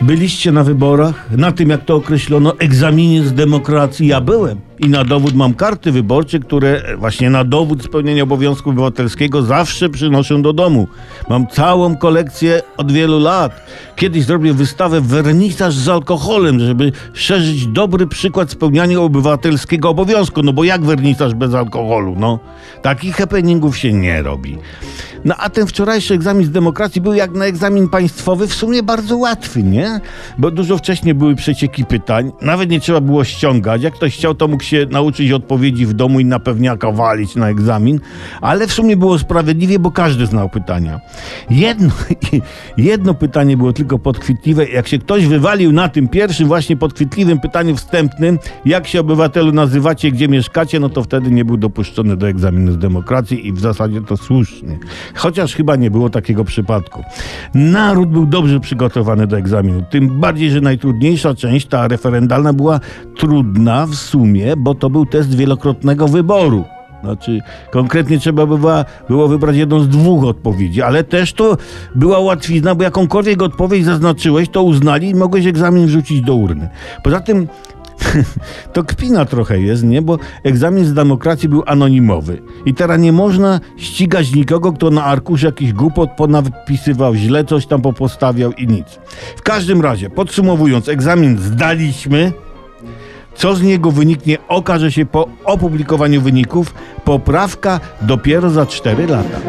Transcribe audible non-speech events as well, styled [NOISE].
Byliście na wyborach, na tym jak to określono, egzaminie z demokracji. Ja byłem. I na dowód mam karty wyborcze, które właśnie na dowód spełnienia obowiązku obywatelskiego zawsze przynoszę do domu. Mam całą kolekcję od wielu lat. Kiedyś zrobię wystawę wernisaż z alkoholem, żeby szerzyć dobry przykład spełniania obywatelskiego obowiązku. No bo jak wernisaż bez alkoholu? No, takich happeningów się nie robi. No a ten wczorajszy egzamin z demokracji był jak na egzamin państwowy w sumie bardzo łatwy, nie? Bo dużo wcześniej były przecieki pytań, nawet nie trzeba było ściągać. Jak ktoś chciał, to mógł się nauczyć odpowiedzi w domu i na pewniaka walić na egzamin, ale w sumie było sprawiedliwie, bo każdy znał pytania. Jedno, [LAUGHS] jedno pytanie było tylko podchwytliwe. Jak się ktoś wywalił na tym pierwszym właśnie podchwytliwym pytaniu wstępnym, jak się obywatelu nazywacie, gdzie mieszkacie, no to wtedy nie był dopuszczony do egzaminu z demokracji i w zasadzie to słusznie. Chociaż chyba nie było takiego przypadku. Naród był dobrze przygotowany do egzaminu. Tym bardziej, że najtrudniejsza część, ta referendalna, była trudna w sumie, bo to był test wielokrotnego wyboru. Znaczy, konkretnie trzeba była, było wybrać jedną z dwóch odpowiedzi, ale też to była łatwizna, bo jakąkolwiek odpowiedź zaznaczyłeś, to uznali i mogłeś egzamin wrzucić do urny. Poza tym [LAUGHS] to kpina trochę jest, nie? Bo egzamin z demokracji był anonimowy. I teraz nie można ścigać nikogo, kto na arkuszu jakiś głupot ponapisywał, źle coś tam popostawiał i nic. W każdym razie, podsumowując, egzamin zdaliśmy. Co z niego wyniknie, okaże się po opublikowaniu wyników. Poprawka dopiero za 4 lata.